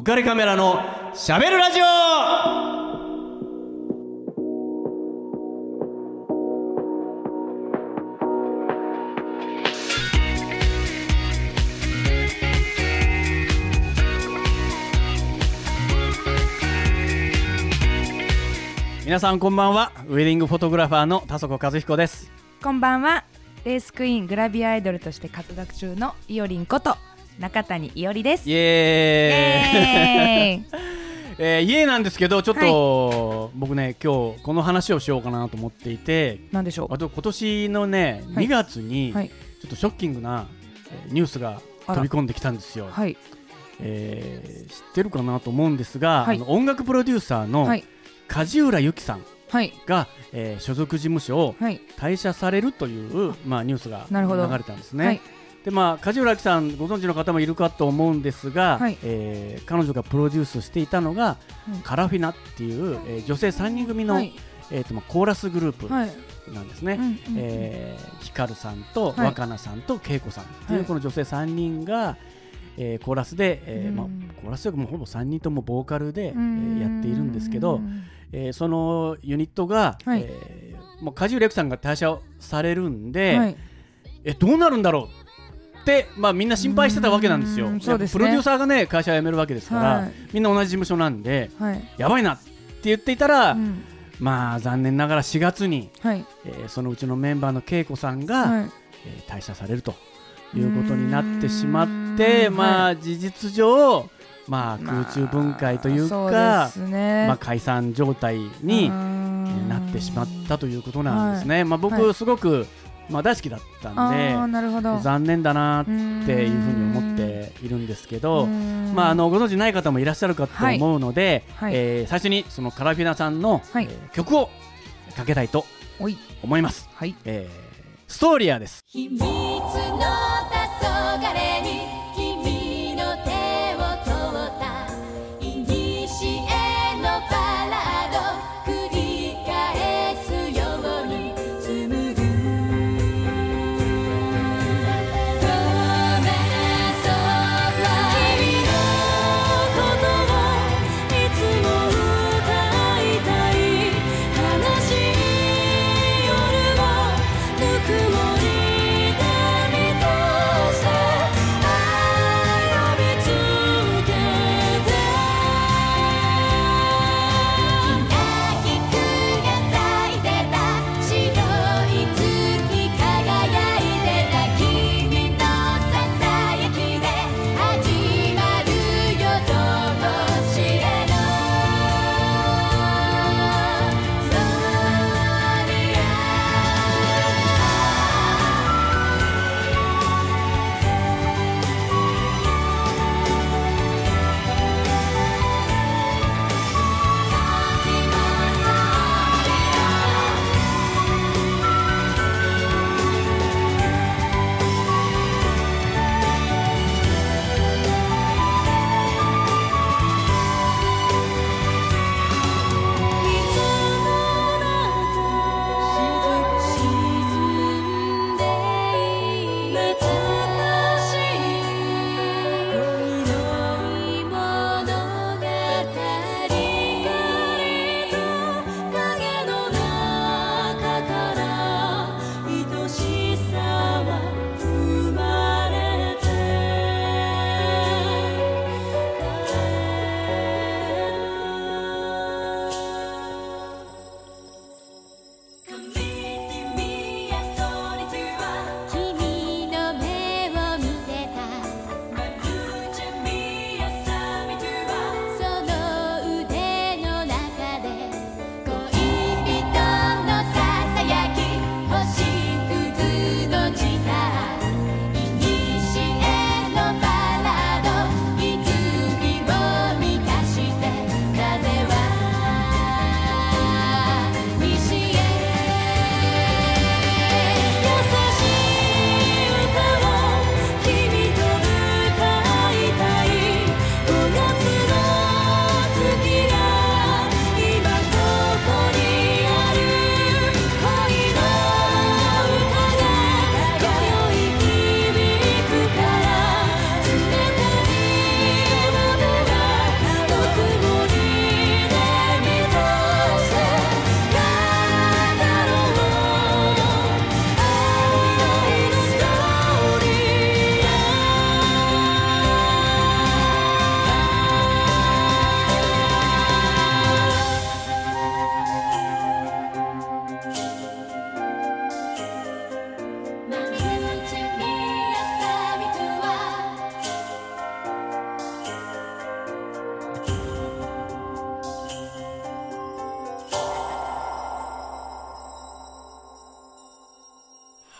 浮かれカメラのしゃべるラジオ。皆さんこんばんは。ウェディングフォトグラファーの田底和彦です。こんばんは。レースクイーングラビアアイドルとして活躍中のいおりんこと中谷いおりです。イエーイ。えー、家なんですけどちょっと、僕ね今日この話をしようかなと思っていて。なんでしょう？あと今年のねはい。2月にちょはいっとショッキングなえーニュースが飛び込んできたんですよ、はい。えー知ってるかなと思うんですが、はい。あの音楽プロデューサーのはい。梶浦由紀さんはい。が、えー所属事務所をはい。退社されるという、まあ、ニュースが流れたんですね。はいでまあ、梶浦由紀さんご存知の方もいるかと思うんですが、はい。えー彼女がプロデュースしていたのが、うんカラフィナっていう、えー女性3人組の、はい。えーとまあ、コーラスグループはい。なんですね。うんうんえーヒカルさんとはい。若菜さんと恵子さん。っていうはいこの女性3人が、えーコーラスで、えーまあうん、コーラスというかもうほぼ3人ともボーカルで、えうん。ーやっているんですけど、えーそのユニットが、はい。えーもう梶浦さんが退社をされるんで、はい。えどうなるんだろうまあ、みんな心配してたわけなんですよ。うんそうですね。プロデューサーがね会社を辞めるわけですから、はい。みんな同じ事務所なんではい。やばいなって言っていたら、うん。まあ残念ながら4月に、はい。えーそのうちのメンバーの恵子さんが、はい。えー退社されるということになってしまってんまあ事実上まあ空中分解というまあか、そうですね。まあ、解散状態になってしまったということなんですね。まあ、は僕い。すごく、まあ、大好きだったんで、あーなるほど。残念だなってていうふうに思っているんですけど、ままあ、あのご存知ない方もいらっしゃるかと思うので、はい。えー最初にそのカラフィナさんの、はい。えー曲をかけたいと思います。はい。えーストーリアです。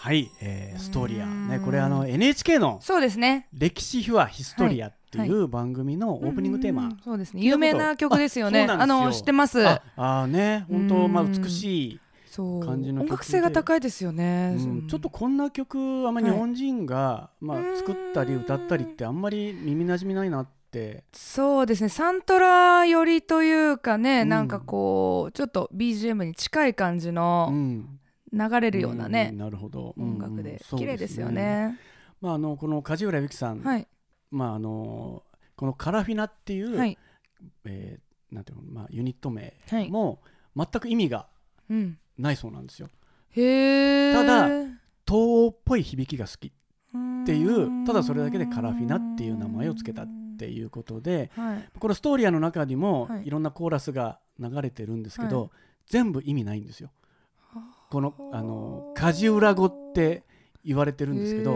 はい、えーストーリアねこれあの NHK のそうですね。歴史秘話ヒストリアってはい。いう番組のオープニングテーマ、うんそうですね。有名な曲ですよね。あの知ってます。ああーね本当まあうん美しい、そう。感じの音楽性が高いですよね、うんちょっとこんな曲あんまり日本人が、まあうん作ったり歌ったりってあんまり耳なじみないなって。そうですね。サントラ寄りというかね、うん。なんかこうちょっと BGM に近い感じうのん流れるようなねん、なるほど。音楽で。綺麗ですよね。まああのこの梶浦由紀さん、はい。まああのこのカラフィナっていう、はい、えーなんていうのまあユニット名はい。も全く意味がうん、ないそうなんですよ。へえただ東欧っぽい響きが好きっっていうただそれだけでカラフィナっていう名前をつけたっていうことではい、このストーリアの中にもはい。いろんなコーラスが流れてるんですけど、はい。全部意味ないんですよ。このあの梶浦語って言われてるんですけど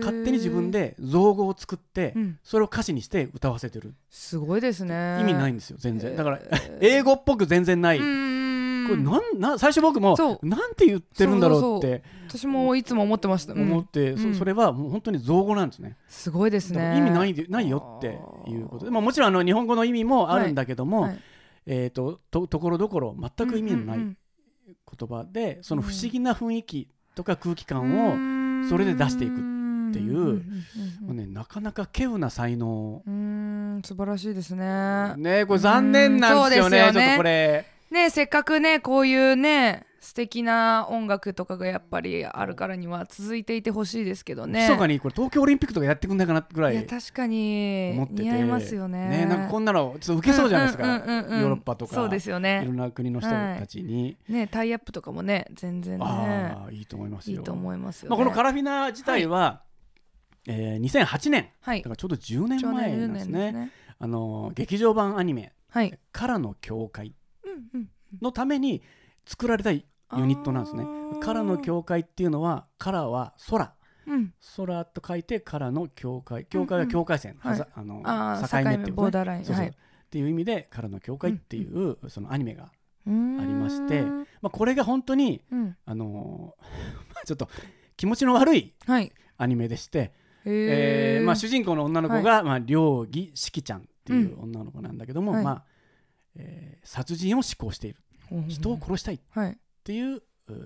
勝手に自分、で造語を作って、うん、それを歌詞にして歌わせてる。すごいですね。意味ないんですよ全然。だから 英語っぽく全然ない、これなんな最初僕もなんて言ってるんだろうって私もいつも思ってました、うん思って、うん。そそれはもう本当に造語なんですね。すごいですね。意味ないでないよっていうことで、まあ、もちろんあの日本語の意味もあるんだけども、はい。えー、ととところどころ全く意味のないうんうん言葉でその不思議な雰囲気とか空気う感を、ん。それで出していくっていううね、なかなか稀有な才能。うん。うん素晴らしいですね。ねこれ残念なんですよね,、ね。ちょっとこれねせっかくねこういうね素敵な音楽とかがやっぱりあるからには続いていてほしいですけどね。密かにこれ東京オリンピックとかやってくんないかなぐらいいや確かに思ってて。似合いますよね。なんかこんなのちょっと受けそうじゃないですか、ヨーロッパとか。そうですよいろねんな国の人たちに、ねタイアップとかもね全然ね。ああいいと思いますよ。いいと思いますよ、ね。まあ、このカラフィナ自体は、えー2008年はい。だからちょうど10年前なんですね。ね。あの劇場版アニメはい「カラの教会。うんうん」のために作られたユニットなんですね。カラの教会っていうのはカラは空。うん。空と書いてカラの境界。境界は境界線、あの境目っていうね。ボーダーライン。そうそう。はい。っていう意味でカラの境界っていう、そのアニメが、ありまして。まあ、これが本当にうん。あのー ちょっと気持ちの悪いはい。アニメでして、へえーまあ、主人公の女の子が、まあ、両義しきちゃんっていう女の子なんだけども、はい。まあえー殺人を執行している。人を殺したい。っはい。ていうう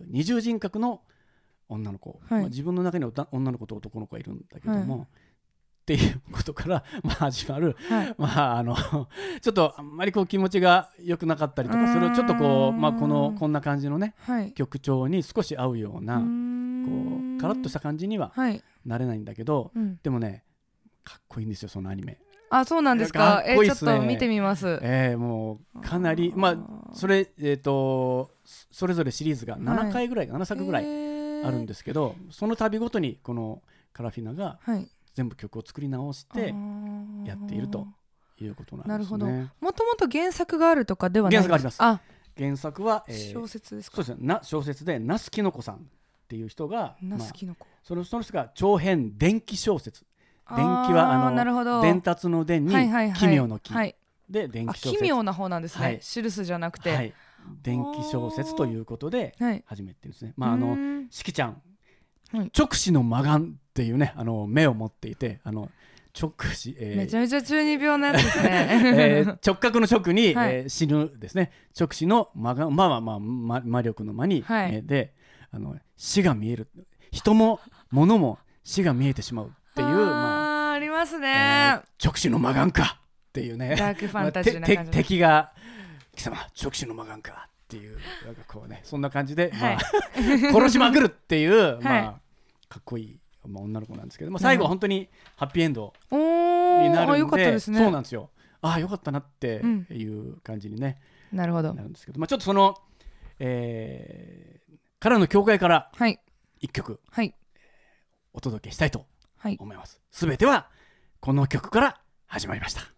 二重人格の女の子、はい。まあ、自分の中に女の子と男の子がいるんだけども、はっていうことから、まあ、始まる、はい。まあ、あの ちょっとあんまりこう気持ちが良くなかったりとかそれをちょっとこう、まあ、このこんな感じのねはい。曲調に少し合うようなこん。うカラッとした感じにははい。なれないんだけど。うん。でもねかっこいいんですよそのアニメ。あそうなんですか。かえちょっと見てみます。えー、もうかなりまあそれえっ、とそそれぞれシリーズが7回ぐらい、7作ぐらいいあるんですけど、その度ごとにこのカラフィナがはい。全部曲を作り直してやっているということなんですね。なるほど。もともと原作があるとかではない。原作あります。あ。原作は、えー小説ですか。そうですね。な小説で那須きのこさんっていう人が、ナまあスキノコそのその人が長編電気小説電気はあの伝達の伝にはいはいはい。奇妙の木はい。で電あ気小説。奇妙な方なんですね、はい。シルスじゃなくて、はい、電気小説ということではい。始めてるんですね。まああのしきちゃん、はい。直視の魔眼っていうねあの目を持っていてあの直視、えー。めちゃめちゃ中二病なやつですね、えー直角の直に、はい。えー死ぬですね。直視の魔眼まあまあまあ魔魔力の魔に、はい。えーであの死が見える。人も物も死が見えてしまうっていうますね、えー直視の魔眼かっていうね。ダークファンタジーな感じの。敵が貴様直視の魔眼かっていうなんかこうねそんな感じで、まあ 殺しまくるっていう、まあかっこいい、まあ、女の子なんですけど、まあ、最後は本当にハッピーエンドになるんであよかったですね。そうなんですよ。ああよかったなってうん。いう感じにね、なるほど。なるんですけど、まあ、ちょっとその、えー、からの教会からはい。一曲はい。お届けしたいとはい。思います。すべてはこの曲から始まりました「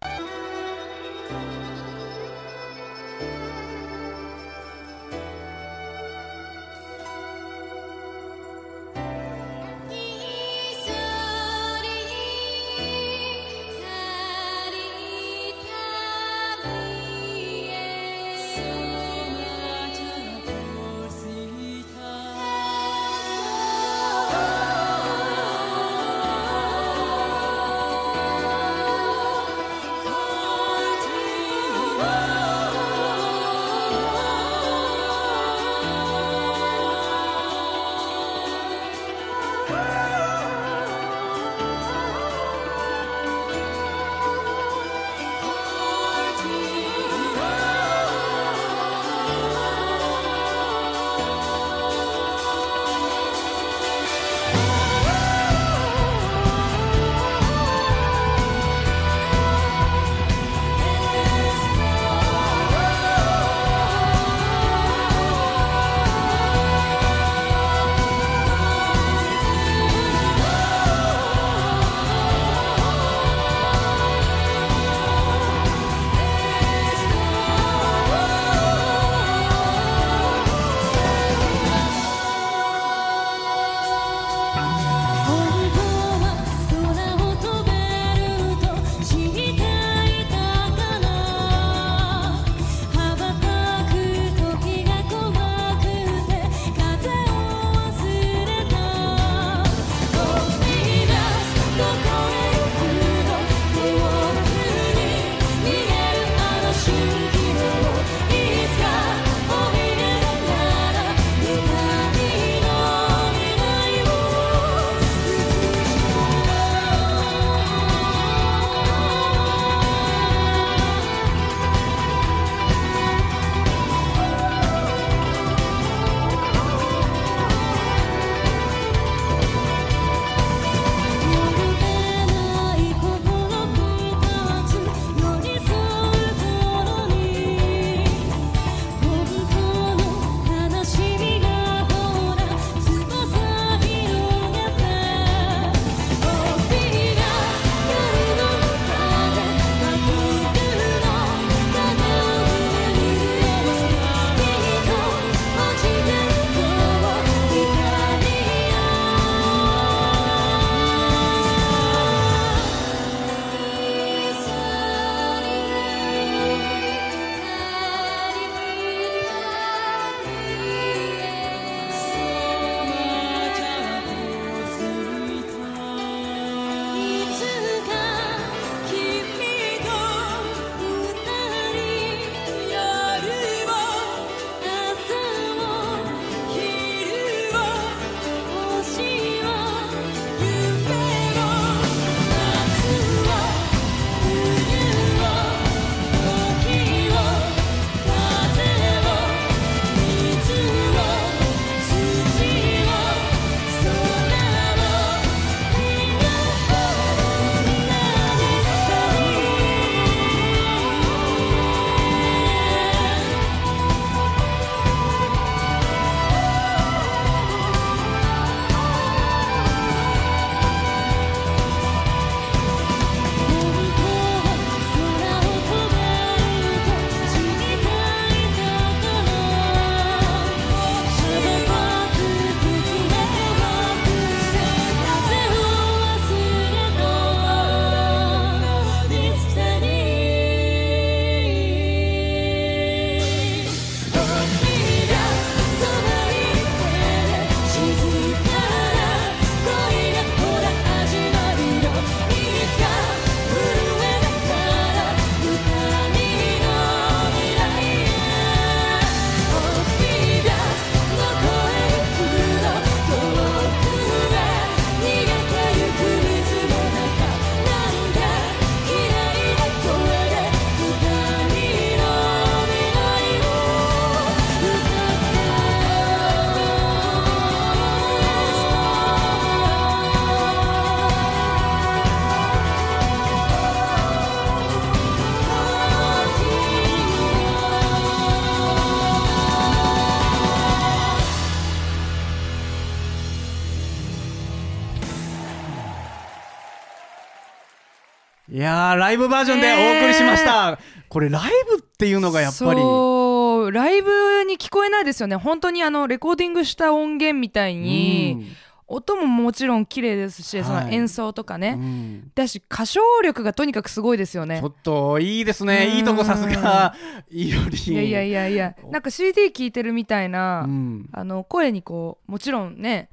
やーライブバージョンでお送りしました、これライブっていうのがやっぱり。そう。ライブに聞こえないですよね。本当にあのレコーディングした音源みたいに、音ももちろん綺麗ですし、そのはい演奏とかね、うん。うんだし歌唱力がとにかくすごいですよね。ちょっといいですね。いいとこさすが。いいより。いやいやいやいや。なんか CD 聴いてるみたいな、うん。あの声にこうもちろんね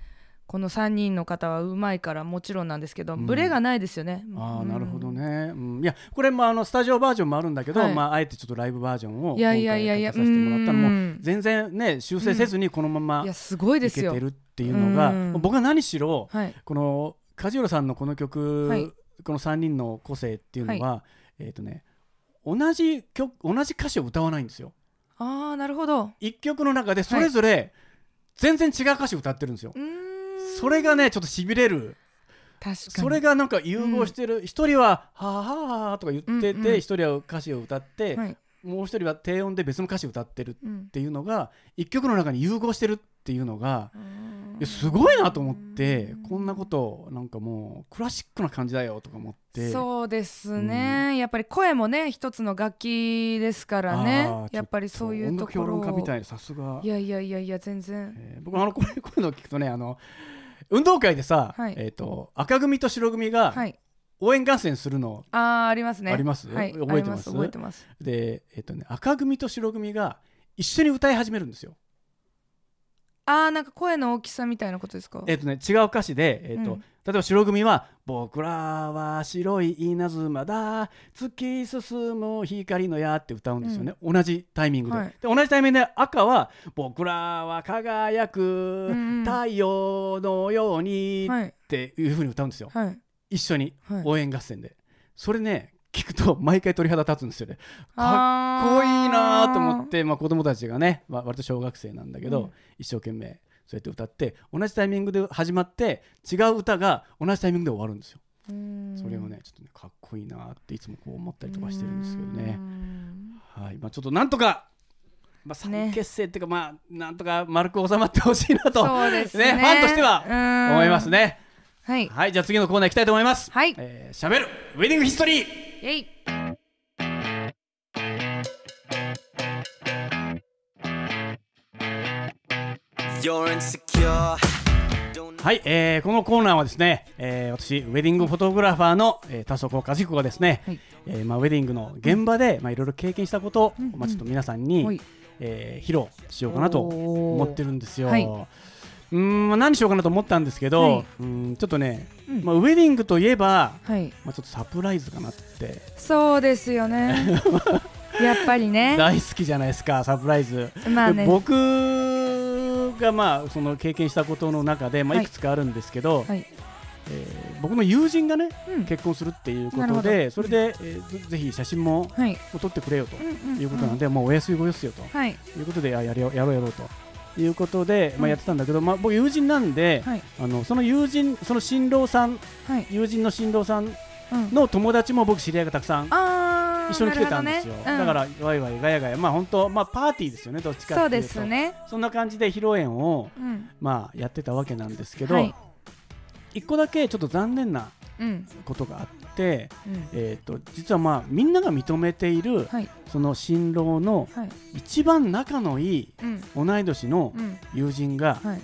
この3人の方はうまいからもちろんなんですけど、うん。ブレがないですよね。ああうん。なるほどね、うん。いやこれもあのスタジオバージョンもあるんだけど、はい。まああえてちょっとライブバージョンを今回かけさせてもらったのもうん。全然ね修正せずにこのままいやすごいですよ。いけてるっていうのが、うん。僕は何しろはい。この梶浦さんのこの曲、はい。この3人の個性っていうのは、えっ、とね同じ曲同じ歌詞を歌わないんですよ。ああなるほど。一曲の中でそれぞれ全然違う歌詞を歌ってるんですよ、それがねちょっとしびれる。確かに。それがなんか融合してる。一、人は「はあはあはあ」とか言ってて一、人は歌詞を歌って、はいもう一人は低音で別の歌詞を歌ってるっうんていうのが一曲の中に融合してるっていうのがうすごいなと思ってこんなことなんかもうクラシックな感じだよとか思って。そうですね、やっぱり声もね一つの楽器ですからね。やっぱりそういうところ音楽評論家みたいさすが。い、やいやいやいや全然。えー僕あのこういうのを聞くとねあの運動会でさ、はい。えー、と赤組と白組がはい応援合戦するの。あーありますね。あります？はい。覚えてます？覚えてます。で、えーとね、赤組と白組が一緒に歌い始めるんですよ。あーなんか声の大きさみたいなことですか？えーとね、違う歌詞で、えーとうん。例えば白組は「僕らは白い稲妻だ。突き進む光の矢」って歌うんですよね、同じタイミングで,、はい。で同じタイミングで赤は「僕らは輝くんうん。太陽のように」はい。っていう風に歌うんですよ。はい一緒にはい。応援合戦で。それね聞くと 毎回鳥肌立つんですよね。かかっこいいなと思って、まあ、子供たちがね、まあ、割と小学生なんだけど、うん。一生懸命そうやって歌って同じタイミングで始まって違う歌が同じタイミングで終わるんですよ。それをねちょっとねかっこいいなっていつもこう思ったりとかしてるんですけどね。はい。まあ、ちょっとなんとか、まあ、ね。三結成っていうか、まあなんとか丸く収まってほしいなと、そうですねファンとしてはうん。思いますね。はい。はいじゃあ次のコーナー行きたいと思います。はい。えー、しゃべるウェディングヒストリーイェイはい、えーこのコーナーはですね、えー私ウェディングフォトグラファーの、えー、田底和彦がですね、はい。えーまあ、ウェディングの現場で、まあ、いろいろ経験したことを、うん。まあ、ちょっと皆さんに、はい。えー披露しようかなと思ってるんですよ。はいうーんまあ、何しようかなと思ったんですけど、はい。うーんちょっとね、うん。まあ、ウェディングといえば、はい。まあ、ちょっとサプライズかなって。そうですよね。やっぱりね。大好きじゃないですかサプライズ。まあね。で僕がまあその経験したことの中で、まあ、はい。いくつかあるんですけど、はい。えー僕の友人がねうん。結婚するっていうことでそれで、えーぜぜひ写真もはい。撮ってくれよとうんうんいうことなんで、もうお安いごよすよとはい。いうことであややろうやろうということで、まあ、うんやってたんだけど、まあ、僕友人なんで、はい。あのその友人その新郎さんはい。友人の新郎さんうん。の友達も僕知り合いがたくさん一緒に来てたんですよ、ね。うん。だからワイワイガヤガヤ。まあ本当まあパーティーですよねどっちかっていうと。すね。そんな感じで披露宴をうん。まあやってたわけなんですけど、はい。一個だけちょっと残念なうんことがあって、うん。えー、と実はまあみんなが認めているはい。その新郎のはい。一番仲のいいうん。同い年のうん。友人がはい。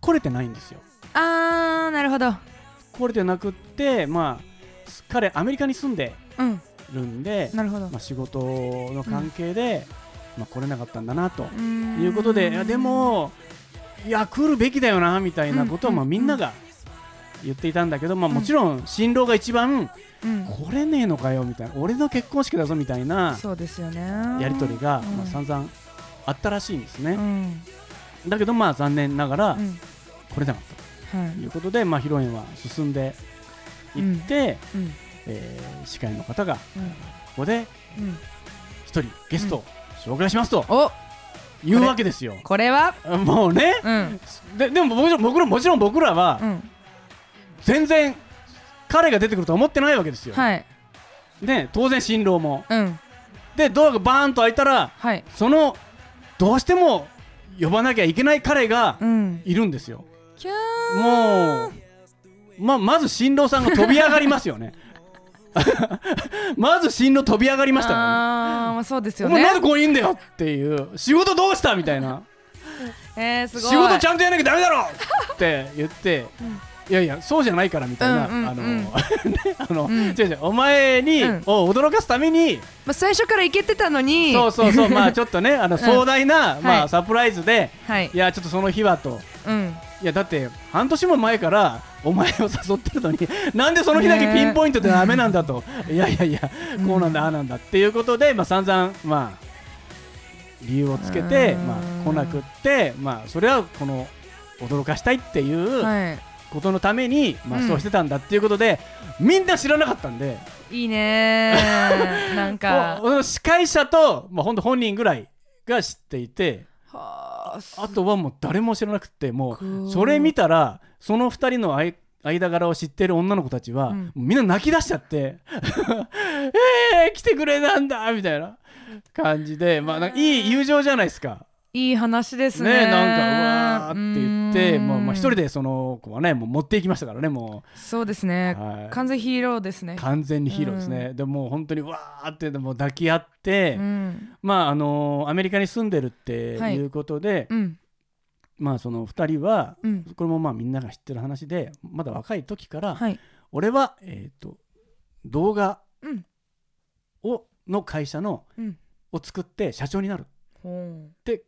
来れてないんですよ。あーなるほど。来れてなくって、まあ、彼アメリカに住んでうん。るんで、なるほど。まあ、仕事の関係で、まあ、来れなかったんだなということでいやでもいや来るべきだよなみたいなことを、まあ、うん。うん。みんなが言っていたんだけど、まあ、うん。もちろん新郎が一番うん。来れねえのかよみたいな俺の結婚式だぞみたいなそうですよね。やり取りが、うん。まあ、散々あったらしいんですうね、ん。だけどまあ残念ながらうん。来れなかったはいとい。うことで、まあ、披露宴は進んでいって、うん。えー司会の方がこうん。こでうん。一人ゲストを紹介しますとお。いうわけですよ。これは？もうね。うん。ででも僕らもちろん僕らはうん全然彼が出てくるとは思ってないわけですよ。はい。ね当然新郎も。うん。でドアがバーンと開いたらはい。そのどうしても呼ばなきゃいけない彼がうん。いるんですよ。キャーもうままず新郎さんが飛び上がりますよね。まず新郎飛び上がりましたからね。あーまあそうですよね。なんでここにいんだよっていう仕事どうしたみたいな。えー、すごい。仕事ちゃんとやらなきゃダメだろって言って、いやいやそうじゃないからみたいな、うんうんうん。あの、ねあの、ん。違う違うお前に、うん。を驚かすために、まあ、最初からいけてたのに。そうそうそうまあ ちょっとねあの壮大な、まはい。あサプライズで、はい。いやちょっとその日はと。うん。いやだって半年も前からお前を誘ってるのに なんでその日だけピンポイントでダメなんだと、いやいやいやこうなんだ、ああなんだっていうことで、まあ、散々まあ理由をつけて、うん。まあ、来なくって、まあ、それはこの驚かしたいっていうはことのために、まあ、うん。そうしてたんだっていうことで、みんな知らなかったんで。いいいね。ー なんか。司会者と、まあ、本当本人ぐらいが知っていてはああとはもう誰も知らなくてもうそれ見たらその2人の間間柄を知ってる女の子たちは、うん。みんな泣き出しちゃって えー、来てくれたんだみたいな感じで、まあ、いい友情じゃないですか。いい話ですね。ねなんかうわーって言ってうん。もう、まあ、一人でその子はねもう持っていきましたからねもそうですね、はい。完全ヒーローですね。う完全にヒーローですね、でもう本当にわーってでも抱き合って、うん。まああのアメリカに住んでるってはい。いうことで、うん。まあその2人はうん。これもまあみんなが知ってる話でまだ若い時から、はい。俺は、えー、と動画うん。をの会社のうん。を作って社長になるほって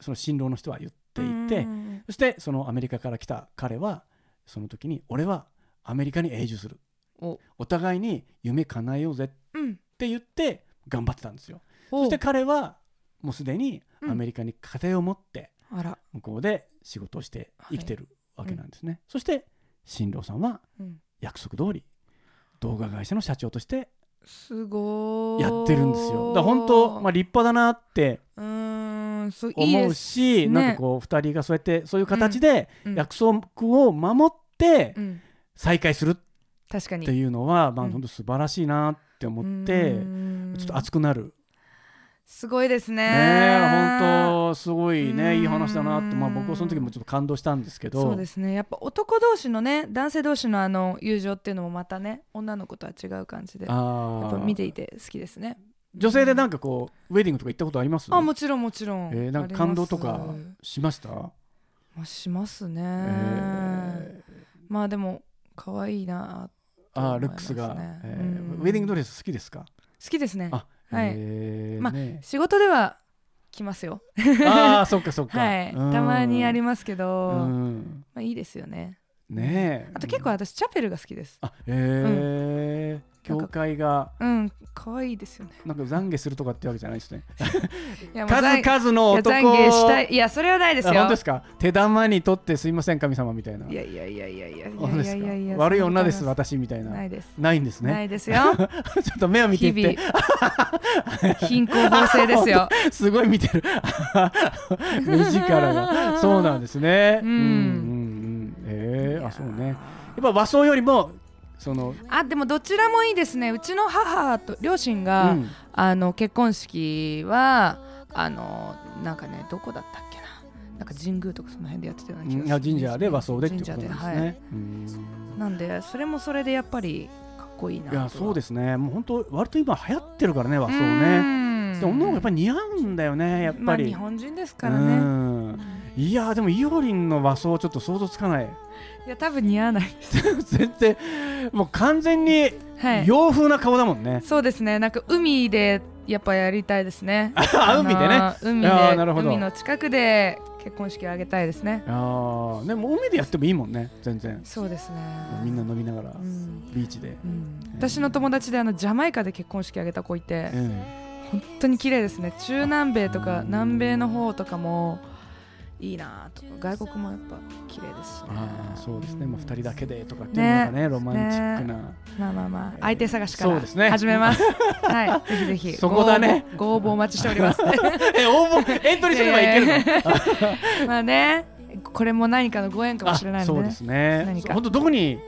その新郎の人は言ってういて、うん。そしてそのアメリカから来た彼はその時に俺はアメリカに永住する。お。お互いに夢叶えようぜっうん。て言って頑張ってたんですよ。ほそうして彼はもうすでにうん。アメリカに家庭を持ってあら。向こうで仕事をして生きてるわけなんですね、そして新郎さんはうん。約束通り動画会社の社長としてすごー。いやってるんですよ。だから本当、まあ、立派だなってうーんそういい思うですしね。なんかこう2人がそうやってそういう形でうん。約束を守ってうん。再会するっていうのは、まあうん。本当素晴らしいなって思って、うーん。ちょっと熱くなる。すごいですね。ねえ本当すごいうんねいい話だなって、まあ、僕はその時もちょっと感動したんですけど。そうですね。やっぱ男同士のね男性同士のあの友情っていうのもまたね女の子とは違う感じでやあっぱ見てーいて好きですね女性でなんかこうウェディングとか行ったことあります？あもちろんもちろん、えーなんか感動とかしました、まあ、しますね、えまあでも可愛いなー、あルックスが、えーうん。ウェディングドレス好きですか？好きですね。あはい。まあえーね。仕事では来ますよ。あーそっかそっか。はい。うん。たまにありますけど、うん。まあいいですよねねえ。あと結構私チャペルが好きです。あえ。ー教会が。うん可愛いですよね。なんか懺悔するとかってわけじゃないですね。数々の男。懺悔したい。いやそれはないですよ。あ本当ですか？手玉にとってすいません神様みたいな。いやいやいやいやいやい本当ですか？やいや悪い女です私みたいな。とないです。ないんですね。ないですよ。ちょっと目を見てい日って。々。貧困法制ですよ。すごい見てる。目力が。そうなんですね。ううんあそうねやっぱ和装よりもそのあでもどちらもいいですね。うちの母と両親が、うん。あの結婚式はあのなんかねどこだったっけな。なんか神宮とかその辺でやってたような気がするいや神社で和装でっていうこと神なんです社ではい。なんでそれもそれでやっぱりかっこいいないやそうですすね。もう本当割と今流行ってるからね和装ね。ねで女の子やっぱり似合うんだよねやっぱり、まあ、日本人ですからうねんいやでもイオリンの和装ちょっと想像つかない。いや多分似合わない。全然もう完全にはい。洋風な顔だもんね、そうですね。なんか海でやっぱやりたいですね。あ海でね。海で海の近くで結婚式を挙げたいですね。あーでも海でやってもいいもんね。全然。そうですね。みんな飲みながらうん。ビーチで、うん。私の友達であのジャマイカで結婚式挙げた子いてうん本当に綺麗ですね。中南米とかうん南米の方とかもいいなとか外国もやっぱ綺麗ですしね。ああそうですね、もう2人だけでとかっていうね。のがねロマンチックな、まあまあまあえー相手探しからそうですね。始めます。はい。ぜひぜひ。そこだね。ご応募ご応募お待ちしております。え応募エントリーすればいけるの？いやいやいや。まあねこれも何かのご縁かもしれないので。ねそうですね。何か。本当どこに？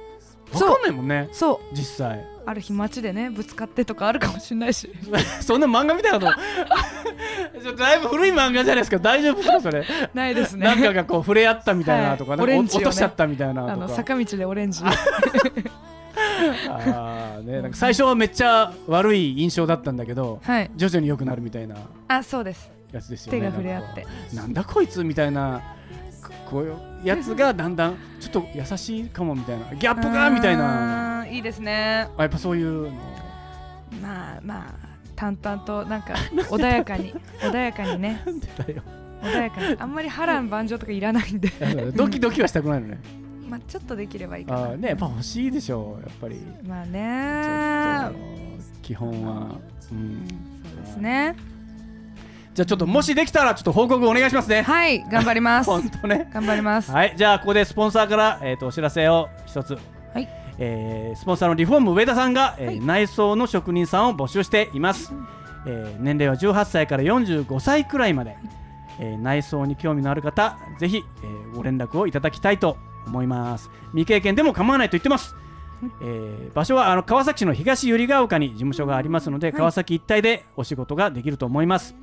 わかんないもんね。そう。実際ある日街でねぶつかってとかあるかもしれないし。そんな漫画みたいなの ちょっとだいぶ古い漫画じゃないですか。大丈夫ですかそれ？ないですね。なんかがこう触れ合ったみたいなとか、落としちゃったみたいなあの坂道でオレンジ。あーねなんか最初はめっちゃ悪い印象だったんだけどはい。徐々に良くなるみたいなあそうです。やつですよね。手が触れ合って。なんだこいつみたいなここういうやつがだんだんちょっと優しいかもみたいなギャップがみたいないいですね。あやっぱそういうの。まあまあ淡々となんか 穏やかに穏やかにね。穏やかに。あんまり波乱万丈とかいらないんで。ドキドキはしたくないのね。まあちょっとできればいいかな。あーねやっぱ欲しいでしょうやっぱり。まあね。基本は。うん。そうですね。じゃあちょっともしできたらちょっと報告お願いしますね。はい頑張ります。本当ね。頑張ります。はいじゃあここでスポンサーから、えー、とお知らせを一つ、はいえー、スポンサーのリフォーム上田さんが、えー、内装の職人さんを募集しています、えー、年齢は18歳から45歳くらいまで、えー、内装に興味のある方ぜひ、えー、ご連絡をいただきたいと思います。未経験でも構わないと言ってます、えー、場所はあの川崎市の東百合ヶ丘に事務所がありますので、はい、川崎一帯でお仕事ができると思います、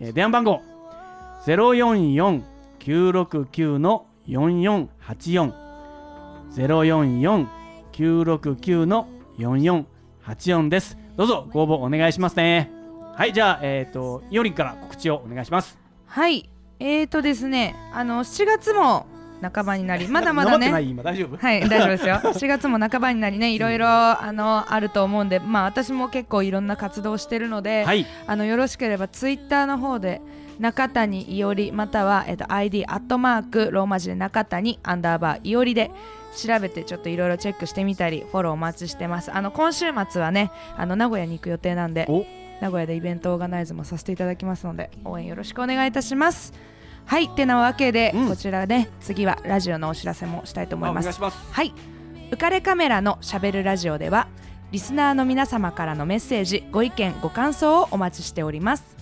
えー、電話番号044969-4484九六九の四四八四です。どうぞご応募お願いしますね。はいじゃあえっ、ー、とよりから告知をお願いします。はい。えーとですねあの七月も半ばになり まだまだね。はい大丈夫ですよ。4月も半ばになりね いろいろあのあると思うんでまあ私も結構いろんな活動してるので、はい、あのよろしければツイッターの方で中谷いおりまたは、えっと、ID アットマークローマ字で中谷アンダーバーいおりで調べてちょっといろいろチェックしてみたりフォローお待ちしてます。あの今週末はねあの名古屋に行く予定なんでお。名古屋でイベントオーガナイズもさせていただきますので応援よろしくお願いいたします。はい。てなわけで、うん。こちらね次はラジオのお知らせもしたいと思います。あお願いします。はい。浮かれカメラのしゃべるラジオではリスナーの皆様からのメッセージご意見ご感想をお待ちしております。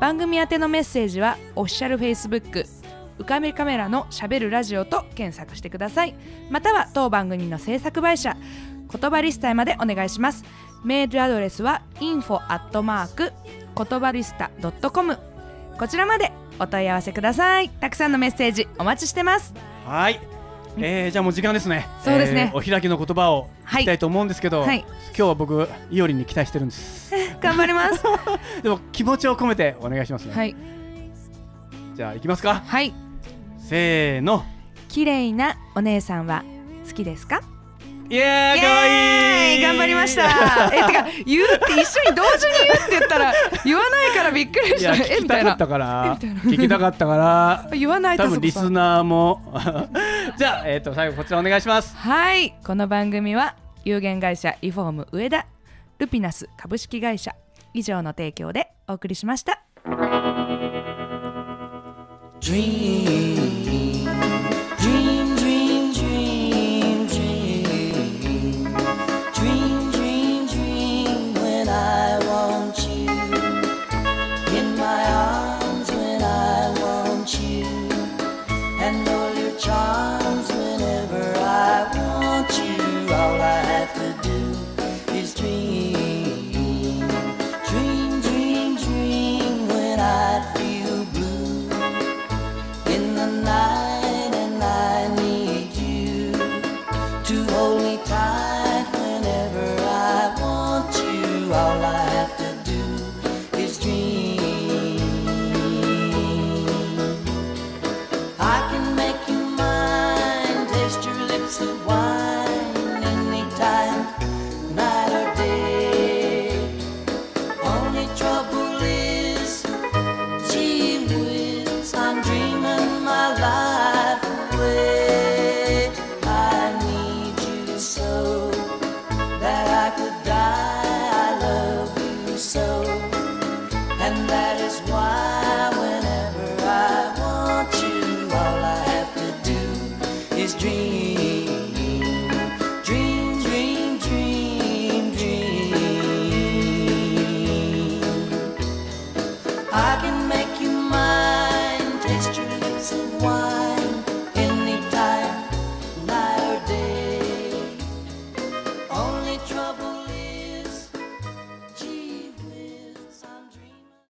番組宛てのメッセージはオフィシャルフェイスブック浮かれカメラのしゃべるラジオと検索してください。または当番組の制作会社言葉リスタへまでお願いします。メールアドレスは info 言葉リスタ .com こちらまでお問い合わせください。たくさんのメッセージお待ちしてます。はい、えー、じゃあもう時間ですね。そうですね。えーお開きの言葉を聞きたいと思うんですけど、はい。今日は僕いおりんに期待してるんです。頑張ります。でも気持ちを込めてお願いしますね、はい。じゃあ行きますか。はいせーの。綺麗なお姉さんは好きですか？イエーイ！かわい。い頑張りました。えてか言うって一緒に同時に言うって言ったら言わないからびっくりしいやたえみたいな。聞きたかったから。聞きたかったから。言わない多分リスナーも。じゃあ、えー、と最後こちらお願いします。はい。この番組は有限会社リフォーム上田ルピナス株式会社以上の提供でお送りしました。Dream